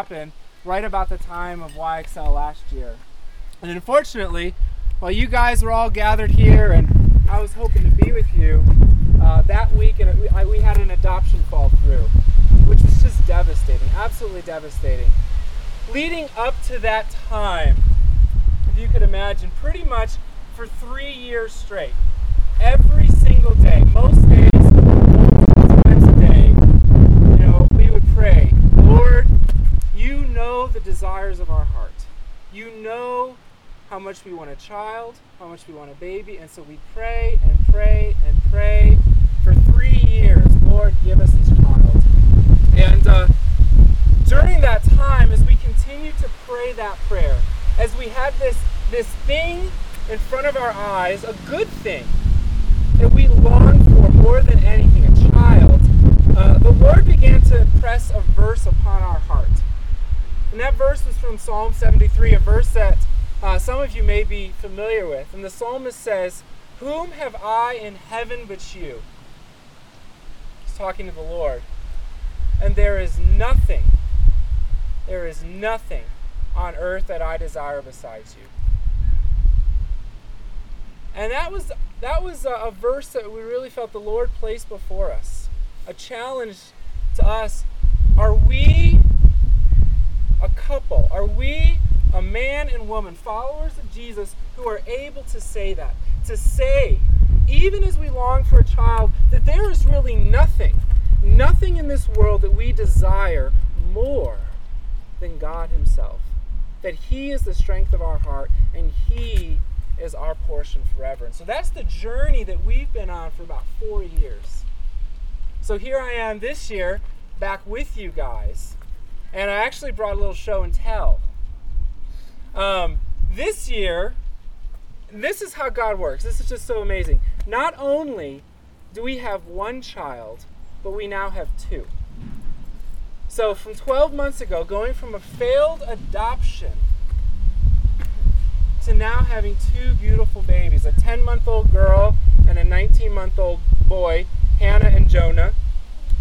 happened right about the time of YXL last year. And unfortunately, while you guys were all gathered here and I was hoping to be with you, uh, that week and we, I, we had an adoption fall through, which was just devastating, absolutely devastating. Leading up to that time, if you could imagine, pretty much for three years straight, every single day, most days, multiple times a day, you know, we would pray, Lord, you know the desires of our heart. You know how much we want a child, how much we want a baby, and so we pray and pray and pray for three years. Lord, give us this child. And uh, during that time, as we continued to pray that prayer, as we had this this thing in front of our eyes, a good thing that we longed for more than anything, a child, uh, the Lord began to impress a verse upon our heart. And that verse was from Psalm 73, a verse that uh, some of you may be familiar with. And the psalmist says, Whom have I in heaven but you? He's talking to the Lord. And there is nothing, there is nothing on earth that I desire besides you. And that was that was a, a verse that we really felt the Lord placed before us. A challenge to us. Are we couple? Are we a man and woman, followers of Jesus, who are able to say that? To say, even as we long for a child, that there is really nothing, nothing in this world that we desire more than God Himself. That He is the strength of our heart and He is our portion forever. And so that's the journey that we've been on for about four years. So here I am this year back with you guys and I actually brought a little show and tell. Um, this year, this is how God works. This is just so amazing. Not only do we have one child, but we now have two. So, from 12 months ago, going from a failed adoption to now having two beautiful babies a 10 month old girl and a 19 month old boy, Hannah and Jonah.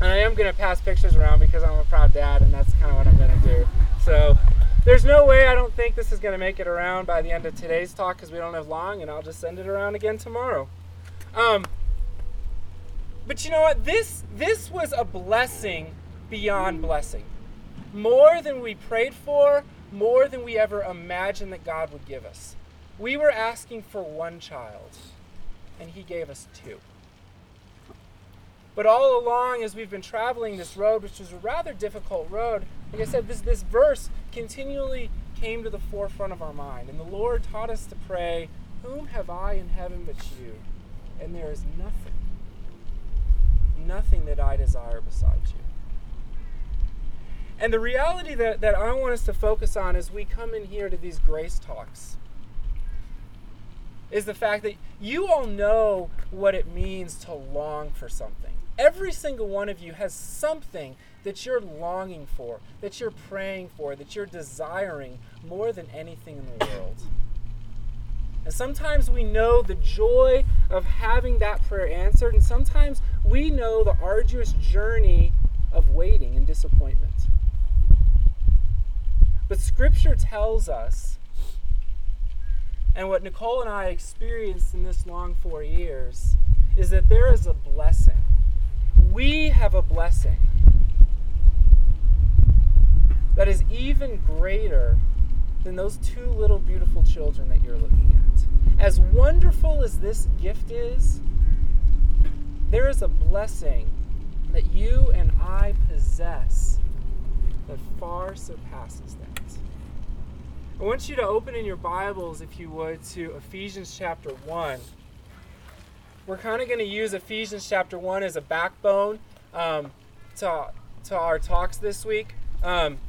And I am going to pass pictures around because I'm a proud dad, and that's kind of what I'm going to do. So there's no way I don't think this is going to make it around by the end of today's talk because we don't have long, and I'll just send it around again tomorrow. Um, but you know what? This this was a blessing beyond blessing, more than we prayed for, more than we ever imagined that God would give us. We were asking for one child, and He gave us two. But all along, as we've been traveling this road, which was a rather difficult road, like I said, this, this verse continually came to the forefront of our mind. And the Lord taught us to pray, Whom have I in heaven but you? And there is nothing, nothing that I desire besides you. And the reality that, that I want us to focus on as we come in here to these grace talks is the fact that you all know what it means to long for something. Every single one of you has something that you're longing for, that you're praying for, that you're desiring more than anything in the world. And sometimes we know the joy of having that prayer answered, and sometimes we know the arduous journey of waiting and disappointment. But Scripture tells us, and what Nicole and I experienced in this long four years, is that there is a blessing we have a blessing that is even greater than those two little beautiful children that you're looking at. As wonderful as this gift is, there is a blessing that you and I possess that far surpasses that. I want you to open in your Bibles, if you would, to Ephesians chapter 1 we're kind of going to use Ephesians chapter 1 as a backbone um, to, to our talks this week. Um,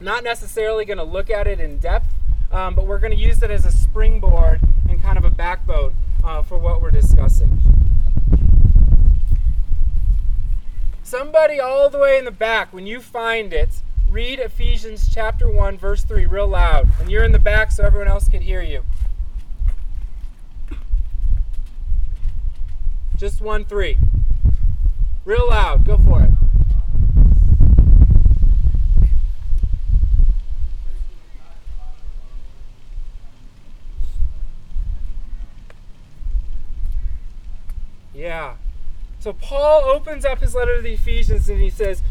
not necessarily going to look at it in depth, um, but we're going to use it as a springboard and kind of a backbone uh, for what we're discussing. Somebody all the way in the back, when you find it, read Ephesians chapter 1, verse 3 real loud. And you're in the back so everyone else can hear you. Just one three. Real loud. Go for it. Yeah. So Paul opens up his letter to the Ephesians and he says,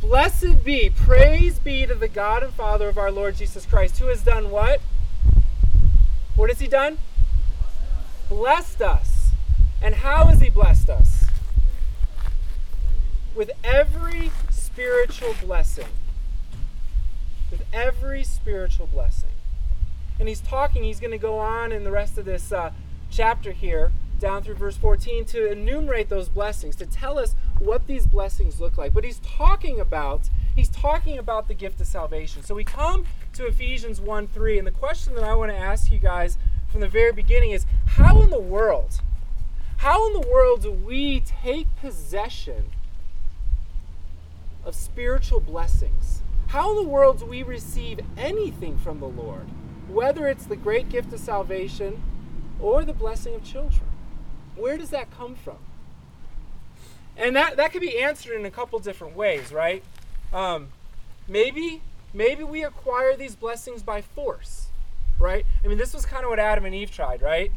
Blessed be, praise be to the God and Father of our Lord Jesus Christ, who has done what? What has he done? Blessed us and how has he blessed us? With every spiritual blessing. With every spiritual blessing. And he's talking, he's going to go on in the rest of this uh, chapter here down through verse 14 to enumerate those blessings, to tell us what these blessings look like. But he's talking about he's talking about the gift of salvation. So we come to Ephesians 1 3, and the question that I want to ask you guys from the very beginning is how in the world, how in the world do we take possession of spiritual blessings? How in the world do we receive anything from the Lord, whether it's the great gift of salvation or the blessing of children? Where does that come from? And that, that could be answered in a couple different ways, right? Um, maybe maybe we acquire these blessings by force, right? I mean, this was kind of what Adam and Eve tried, right?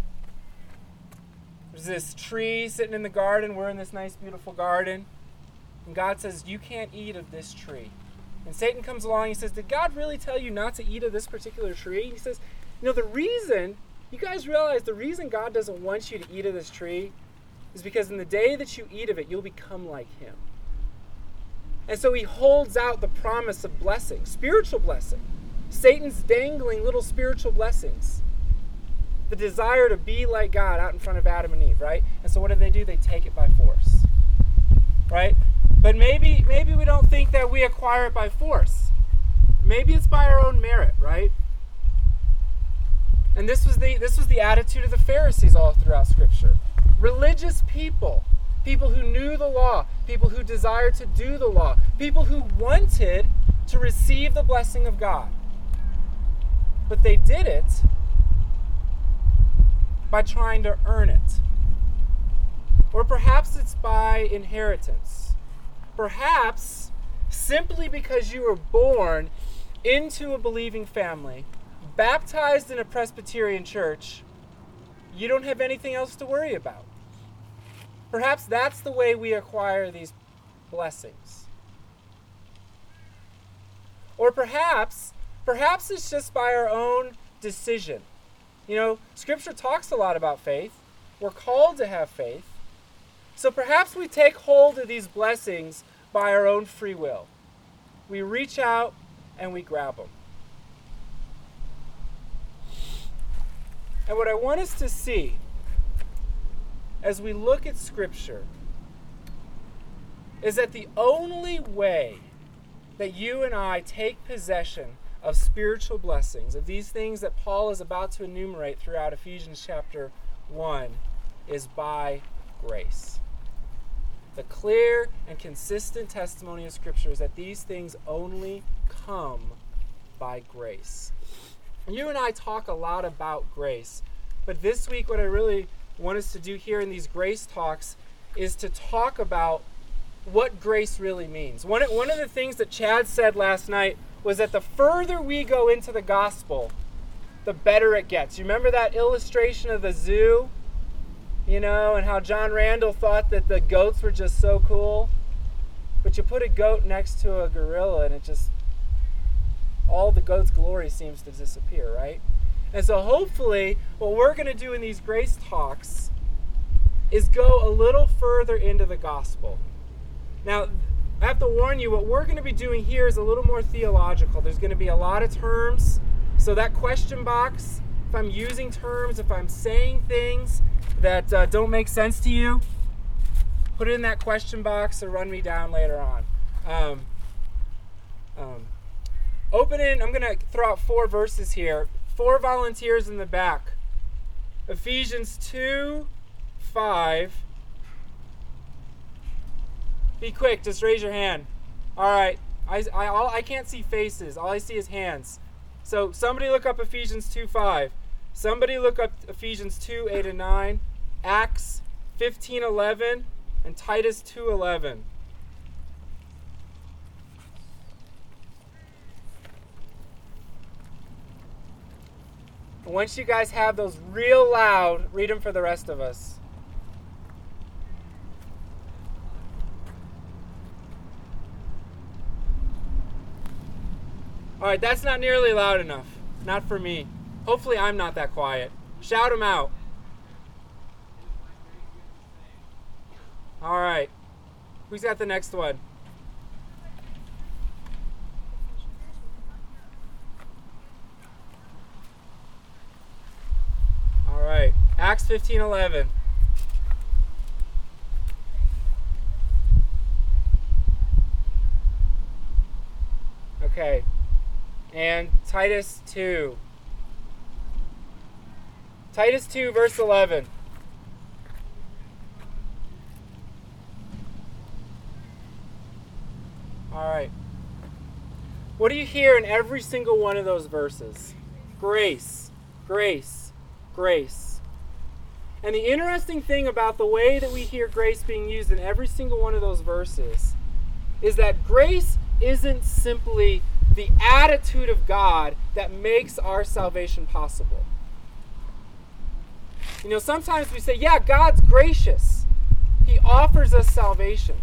There's this tree sitting in the garden. We're in this nice, beautiful garden. And God says, You can't eat of this tree. And Satan comes along. He says, Did God really tell you not to eat of this particular tree? And he says, You know, the reason you guys realize the reason God doesn't want you to eat of this tree is because in the day that you eat of it, you'll become like Him. And so He holds out the promise of blessing, spiritual blessing. Satan's dangling little spiritual blessings. The desire to be like God out in front of Adam and Eve, right? And so what do they do? They take it by force. Right? But maybe maybe we don't think that we acquire it by force. Maybe it's by our own merit, right? And this was the this was the attitude of the Pharisees all throughout scripture. Religious people, people who knew the law, people who desired to do the law, people who wanted to receive the blessing of God. But they did it by trying to earn it. Or perhaps it's by inheritance. Perhaps simply because you were born into a believing family baptized in a Presbyterian church, you don't have anything else to worry about. Perhaps that's the way we acquire these blessings. Or perhaps, perhaps it's just by our own decision. You know, Scripture talks a lot about faith. We're called to have faith. So perhaps we take hold of these blessings by our own free will. We reach out and we grab them. And what I want us to see as we look at Scripture is that the only way that you and I take possession of spiritual blessings, of these things that Paul is about to enumerate throughout Ephesians chapter 1, is by grace. The clear and consistent testimony of Scripture is that these things only come by grace. You and I talk a lot about grace, but this week, what I really want us to do here in these grace talks is to talk about what grace really means. One, one of the things that Chad said last night was that the further we go into the gospel, the better it gets. You remember that illustration of the zoo? You know, and how John Randall thought that the goats were just so cool? But you put a goat next to a gorilla and it just all the goat's glory seems to disappear, right? And so hopefully, what we're going to do in these grace talks is go a little further into the gospel. Now, I have to warn you, what we're going to be doing here is a little more theological. There's going to be a lot of terms. So, that question box, if I'm using terms, if I'm saying things that uh, don't make sense to you, put it in that question box or run me down later on. Um, um, Open in, I'm going to throw out four verses here. Four volunteers in the back. Ephesians 2 5. Be quick, just raise your hand. All right. I, I, all, I can't see faces. All I see is hands. So somebody look up Ephesians 2 5. Somebody look up Ephesians 2 8 and 9. Acts 15 11. And Titus 2 11. once you guys have those real loud, read them for the rest of us. All right, that's not nearly loud enough. Not for me. Hopefully, I'm not that quiet. Shout them out. All right. Who's got the next one? All right. Acts 15:11. Okay. And Titus 2. Titus 2, verse 11. All right. What do you hear in every single one of those verses? Grace, grace, grace. And the interesting thing about the way that we hear grace being used in every single one of those verses is that grace isn't simply the attitude of God that makes our salvation possible. You know, sometimes we say, yeah, God's gracious, He offers us salvation.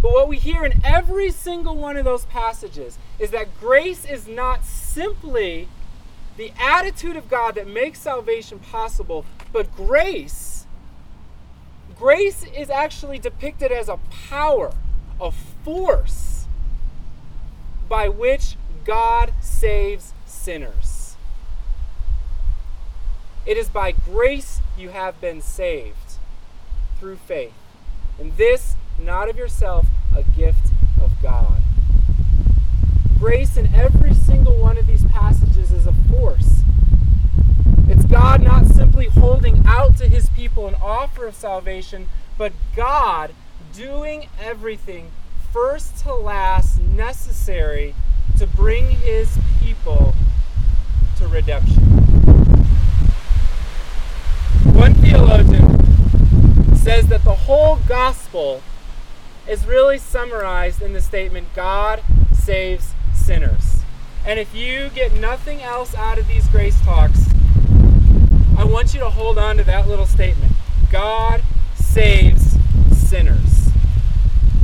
But what we hear in every single one of those passages is that grace is not simply the attitude of God that makes salvation possible, but grace grace is actually depicted as a power, a force by which God saves sinners. It is by grace you have been saved through faith. And this not of yourself, a gift of God. Grace in every single one of these passages is a force. It's God not simply holding out to his people an offer of salvation, but God doing everything first to last necessary to bring his people to redemption. One theologian says that the whole gospel is really summarized in the statement God saves sinners. And if you get nothing else out of these grace talks, I want you to hold on to that little statement God saves sinners.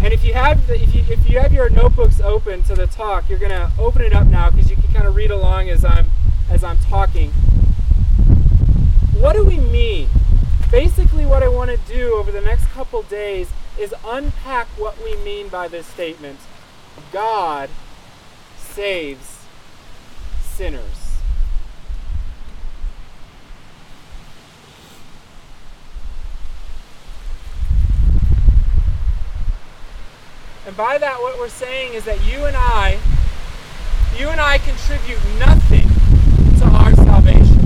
And if you have the, if you if you have your notebooks open to the talk, you're to open it up now because you can kind of read along as I'm as I'm talking. What do we mean? Basically what I want to do over the next couple days is unpack what we mean by this statement God saves sinners. And by that, what we're saying is that you and I, you and I contribute nothing to our salvation.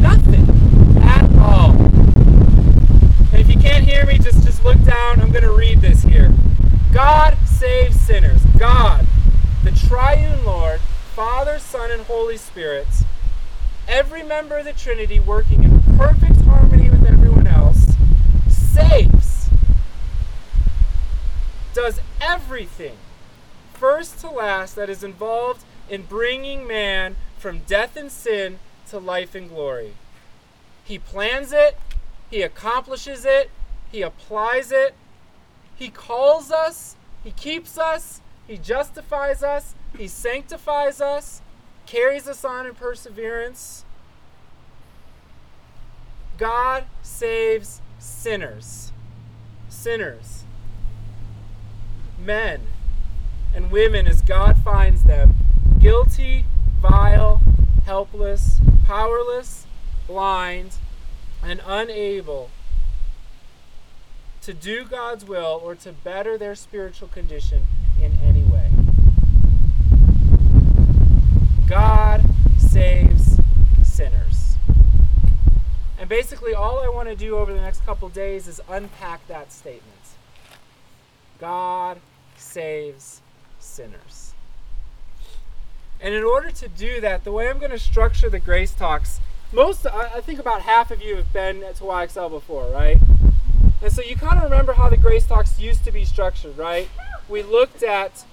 Nothing at all. And if you can't hear me, just, just look down. I'm going to read this here. God saves sinners. God, the triune Lord, Father, Son, and Holy Spirit, every member of the Trinity working in perfect harmony with everyone else, saves, does everything, first to last, that is involved in bringing man from death and sin to life and glory. He plans it, he accomplishes it, He applies it, He calls us, He keeps us, He justifies us, He sanctifies us, carries us on in perseverance. God saves sinners. Sinners. Men and women as God finds them guilty, vile, helpless, powerless, blind, and unable to do God's will or to better their spiritual condition in any way. God saves sinners. And basically, all I want to do over the next couple days is unpack that statement. God saves sinners. And in order to do that, the way I'm going to structure the grace talks most I think about half of you have been to YXL before, right? And so you kind of remember how the grace talks used to be structured, right? We looked at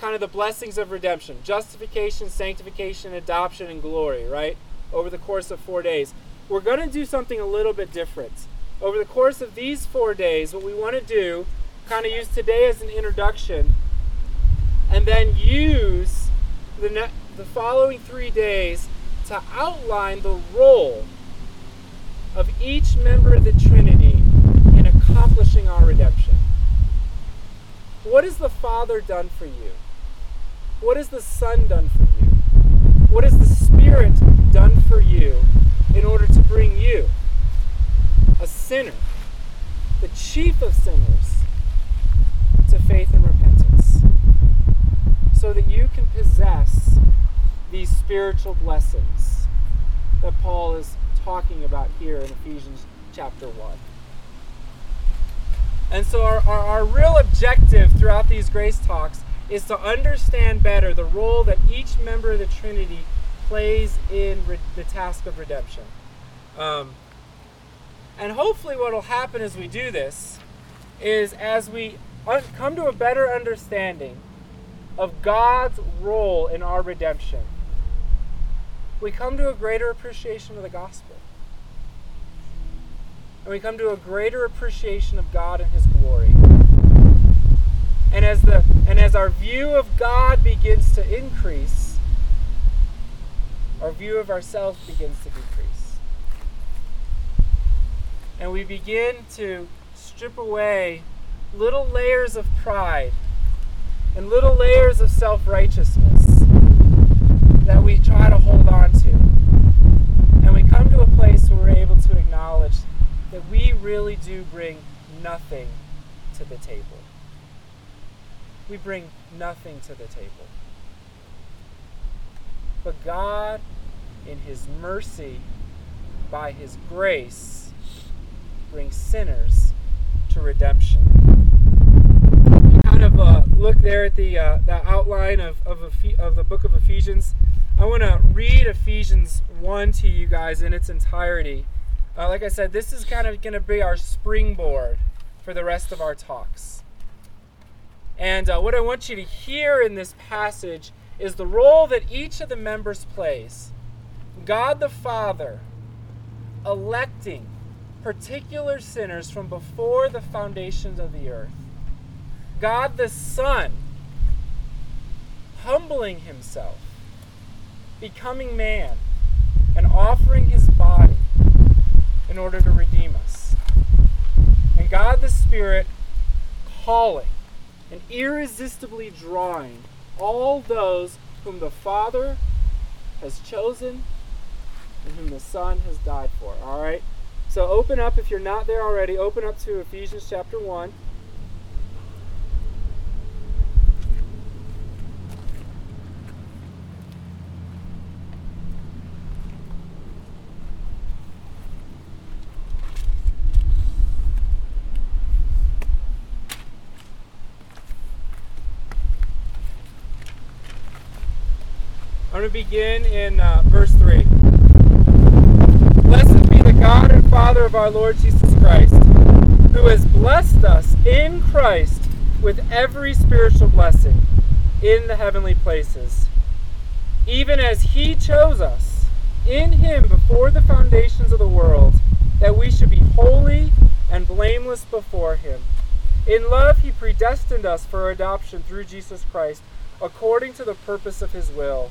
kind of the blessings of redemption, justification, sanctification, adoption, and glory, right? Over the course of four days. We're going to do something a little bit different. Over the course of these four days, what we want to do, kind of use today as an introduction, and then use the, ne- the following three days to outline the role of each member of the Trinity in accomplishing our redemption. What has the Father done for you? What has the Son done for you? What has the Spirit done for you in order to bring you, a sinner, the chief of sinners, to faith and repentance? So that you can possess these spiritual blessings that Paul is talking about here in Ephesians chapter 1. And so, our, our, our, real objective throughout these grace talks is to understand better the role that each member of the Trinity plays in re- the task of redemption. Um, and hopefully, what will happen as we do this is as we un- come to a better understanding of God's role in our redemption, we come to a greater appreciation of the gospel. And we come to a greater appreciation of God and his glory. And as the and as our view of God begins to increase, our view of ourselves begins to decrease. And we begin to strip away little layers of pride and little layers of self-righteousness that we try to hold on to. And we come to a place where we're able to acknowledge that we really do bring nothing to the table. We bring nothing to the table. But God, in His mercy, by His grace, brings sinners to redemption. Uh, look there at the, uh, the outline of, of, of the book of Ephesians. I want to read Ephesians 1 to you guys in its entirety. Uh, like I said, this is kind of going to be our springboard for the rest of our talks. And uh, what I want you to hear in this passage is the role that each of the members plays. God the Father electing particular sinners from before the foundations of the earth. God the Son humbling himself, becoming man, and offering his body in order to redeem us. And God the Spirit calling and irresistibly drawing all those whom the Father has chosen and whom the Son has died for. All right? So open up, if you're not there already, open up to Ephesians chapter 1. Going to begin in uh, verse 3. Blessed be the God and Father of our Lord Jesus Christ, who has blessed us in Christ with every spiritual blessing in the heavenly places, even as He chose us in Him before the foundations of the world, that we should be holy and blameless before Him. In love, He predestined us for adoption through Jesus Christ, according to the purpose of His will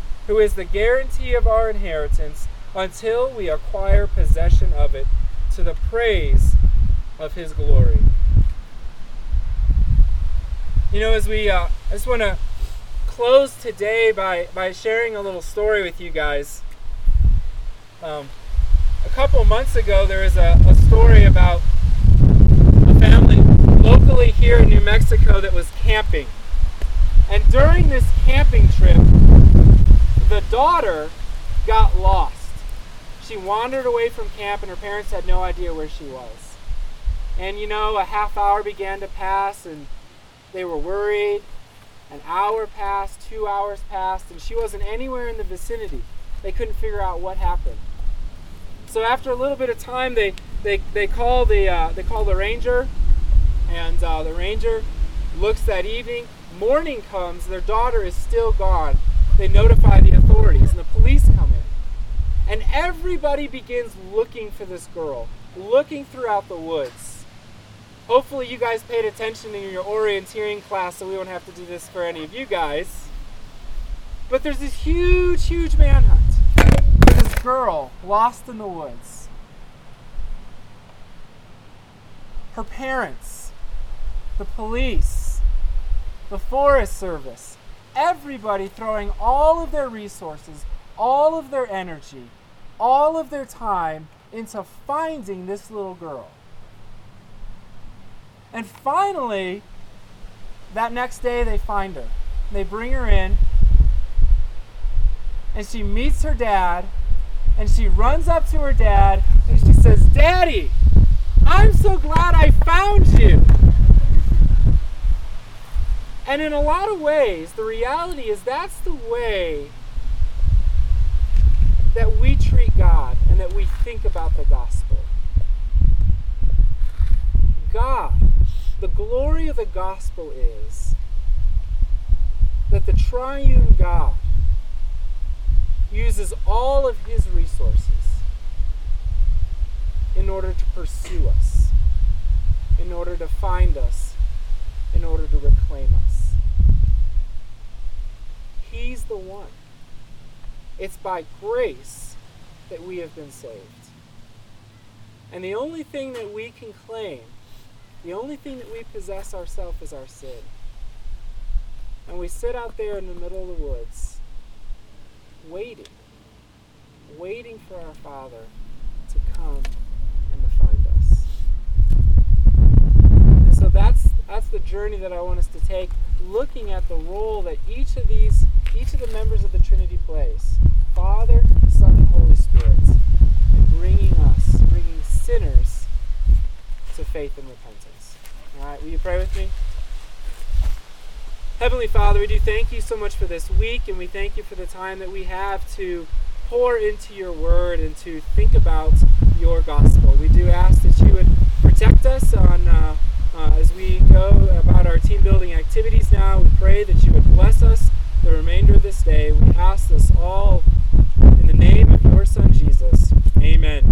who is the guarantee of our inheritance until we acquire possession of it to the praise of his glory. You know, as we, uh, I just want to close today by, by sharing a little story with you guys. Um, a couple months ago, there was a, a story about a family locally here in New Mexico that was camping. And during this camping trip, the daughter got lost. She wandered away from camp, and her parents had no idea where she was. And you know, a half hour began to pass, and they were worried. An hour passed, two hours passed, and she wasn't anywhere in the vicinity. They couldn't figure out what happened. So after a little bit of time, they they, they call the uh, they call the ranger, and uh, the ranger looks that evening. Morning comes, their daughter is still gone. They notify the the police come in, and everybody begins looking for this girl, looking throughout the woods. Hopefully, you guys paid attention in your orienteering class, so we won't have to do this for any of you guys. But there's this huge, huge manhunt for this girl lost in the woods. Her parents, the police, the Forest Service, everybody throwing all of their resources, all of their energy, all of their time into finding this little girl. And finally, that next day they find her. They bring her in, and she meets her dad, and she runs up to her dad, and she says, Daddy, I'm so glad I found you. And in a lot of ways, the reality is that's the way that we treat God and that we think about the gospel. God the glory of the gospel is that the triune God uses all of his resources in order to pursue us, in order to find us, in order to reclaim us. He's the one. It's by grace that we have been saved. And the only thing that we can claim the only thing that we possess ourselves is our sin. And we sit out there in the middle of the woods, waiting, waiting for our Father to come and to find us. And so that's that's the journey that I want us to take, looking at the role that each of these, each of the members of the Trinity plays. Father, Son, and Holy Spirit, in bringing us, bringing sinners to faith and repentance. All right, will you pray with me? Heavenly Father, we do thank you so much for this week, and we thank you for the time that we have to pour into your word and to think about your gospel. We do ask that you would protect us on uh, uh, as we go about our team building activities now. We pray that you would bless us the remainder of this day. We ask this all in the name of your Son Jesus, amen.